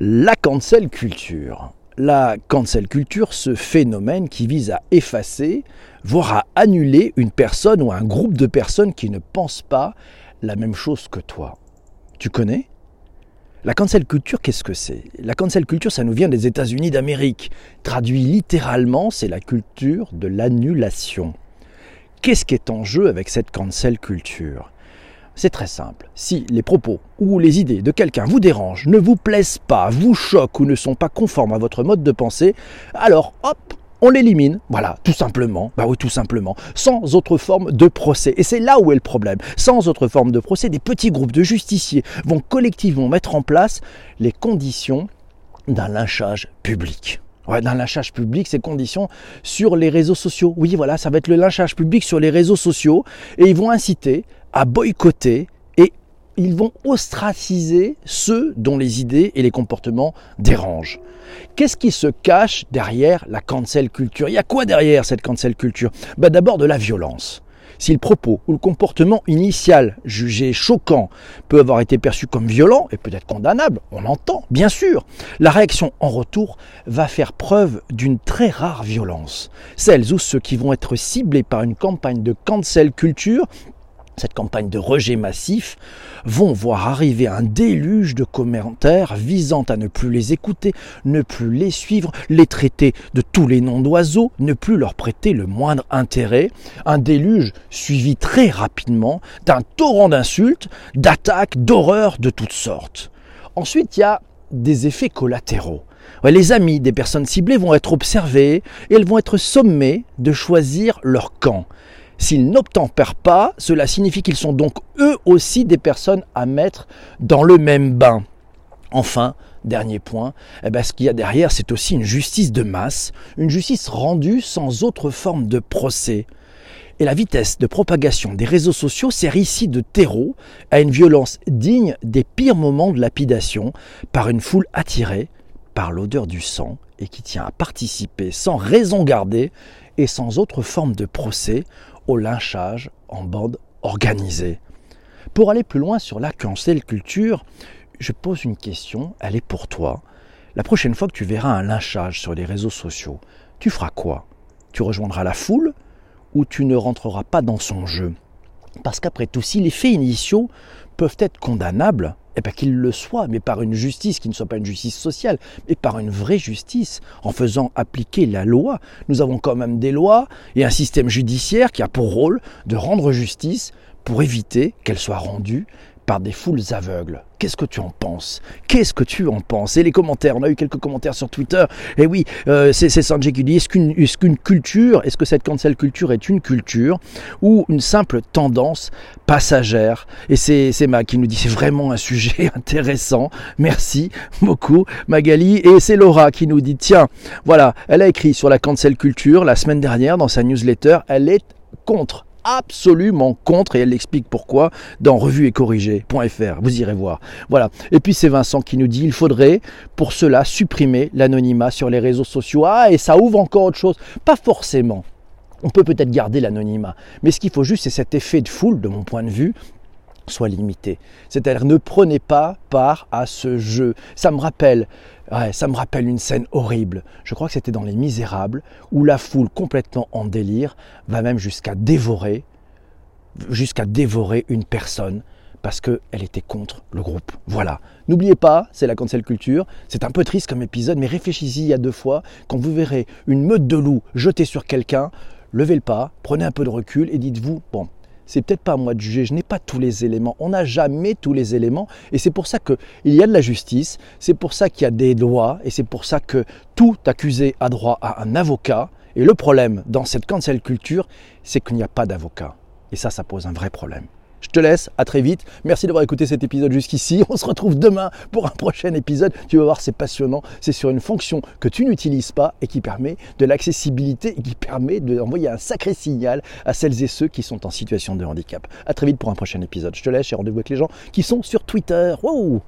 La cancel culture. La cancel culture, ce phénomène qui vise à effacer, voire à annuler une personne ou un groupe de personnes qui ne pensent pas la même chose que toi. Tu connais? La cancel culture, qu'est-ce que c'est? La cancel culture, ça nous vient des États-Unis d'Amérique. Traduit littéralement, c'est la culture de l'annulation. Qu'est-ce qui est en jeu avec cette cancel culture? C'est très simple. Si les propos ou les idées de quelqu'un vous dérangent, ne vous plaisent pas, vous choquent ou ne sont pas conformes à votre mode de pensée, alors hop, on l'élimine. Voilà, tout simplement. Bah oui, tout simplement. Sans autre forme de procès. Et c'est là où est le problème. Sans autre forme de procès, des petits groupes de justiciers vont collectivement mettre en place les conditions d'un lynchage public. Ouais, d'un lynchage public, ces conditions sur les réseaux sociaux. Oui, voilà, ça va être le lynchage public sur les réseaux sociaux et ils vont inciter à boycotter et ils vont ostraciser ceux dont les idées et les comportements dérangent. Qu'est-ce qui se cache derrière la cancel culture? Il y a quoi derrière cette cancel culture? Bah D'abord de la violence. Si le propos ou le comportement initial jugé choquant peut avoir été perçu comme violent et peut-être condamnable, on l'entend, bien sûr, la réaction en retour va faire preuve d'une très rare violence. Celles ou ceux qui vont être ciblés par une campagne de cancel culture cette campagne de rejet massif, vont voir arriver un déluge de commentaires visant à ne plus les écouter, ne plus les suivre, les traiter de tous les noms d'oiseaux, ne plus leur prêter le moindre intérêt. Un déluge suivi très rapidement d'un torrent d'insultes, d'attaques, d'horreurs de toutes sortes. Ensuite, il y a des effets collatéraux. Les amis des personnes ciblées vont être observés et elles vont être sommées de choisir leur camp. S'ils n'obtempèrent pas, cela signifie qu'ils sont donc eux aussi des personnes à mettre dans le même bain. Enfin, dernier point, eh ben, ce qu'il y a derrière, c'est aussi une justice de masse, une justice rendue sans autre forme de procès. Et la vitesse de propagation des réseaux sociaux sert ici de terreau à une violence digne des pires moments de lapidation par une foule attirée par l'odeur du sang et qui tient à participer sans raison gardée et sans autre forme de procès au lynchage en bande organisée. Pour aller plus loin sur la cancel culture, je pose une question, elle est pour toi. La prochaine fois que tu verras un lynchage sur les réseaux sociaux, tu feras quoi? Tu rejoindras la foule ou tu ne rentreras pas dans son jeu? Parce qu'après tout, si les faits initiaux peuvent être condamnables, eh bien qu'il le soit, mais par une justice qui ne soit pas une justice sociale, mais par une vraie justice, en faisant appliquer la loi. Nous avons quand même des lois et un système judiciaire qui a pour rôle de rendre justice pour éviter qu'elle soit rendue par des foules aveugles. Qu'est-ce que tu en penses? Qu'est-ce que tu en penses? Et les commentaires, on a eu quelques commentaires sur Twitter. Et oui, euh, c'est Sanjay qui dit, est-ce qu'une culture, est-ce que cette cancel culture est une culture ou une simple tendance passagère? Et c'est Ma qui nous dit, c'est vraiment un sujet intéressant. Merci beaucoup Magali. Et c'est Laura qui nous dit, tiens, voilà, elle a écrit sur la cancel culture la semaine dernière dans sa newsletter, elle est contre absolument contre et elle explique pourquoi dans revue et corrigé.fr. Vous irez voir. Voilà. Et puis c'est Vincent qui nous dit il faudrait pour cela supprimer l'anonymat sur les réseaux sociaux. Ah, et ça ouvre encore autre chose. Pas forcément. On peut peut-être garder l'anonymat. Mais ce qu'il faut juste, c'est cet effet de foule, de mon point de vue, soit limité. C'est-à-dire ne prenez pas part à ce jeu. Ça me rappelle, ça me rappelle une scène horrible. Je crois que c'était dans Les Misérables où la foule complètement en délire va même jusqu'à dévorer, jusqu'à dévorer une personne parce qu'elle était contre le groupe. Voilà. N'oubliez pas, c'est la cancel culture. C'est un peu triste comme épisode, mais réfléchissez-y à deux fois. Quand vous verrez une meute de loups jeter sur quelqu'un, levez le pas, prenez un peu de recul et dites-vous, bon, c'est peut-être pas à moi de juger, je n'ai pas tous les éléments, on n'a jamais tous les éléments, et c'est pour ça qu'il y a de la justice, c'est pour ça qu'il y a des lois, et c'est pour ça que tout accusé a droit à un avocat, et le problème dans cette cancel culture, c'est qu'il n'y a pas d'avocat, et ça, ça pose un vrai problème. Je te laisse, à très vite. Merci d'avoir écouté cet épisode jusqu'ici. On se retrouve demain pour un prochain épisode. Tu vas voir, c'est passionnant. C'est sur une fonction que tu n'utilises pas et qui permet de l'accessibilité et qui permet d'envoyer un sacré signal à celles et ceux qui sont en situation de handicap. À très vite pour un prochain épisode. Je te laisse, j'ai rendez-vous avec les gens qui sont sur Twitter. Wow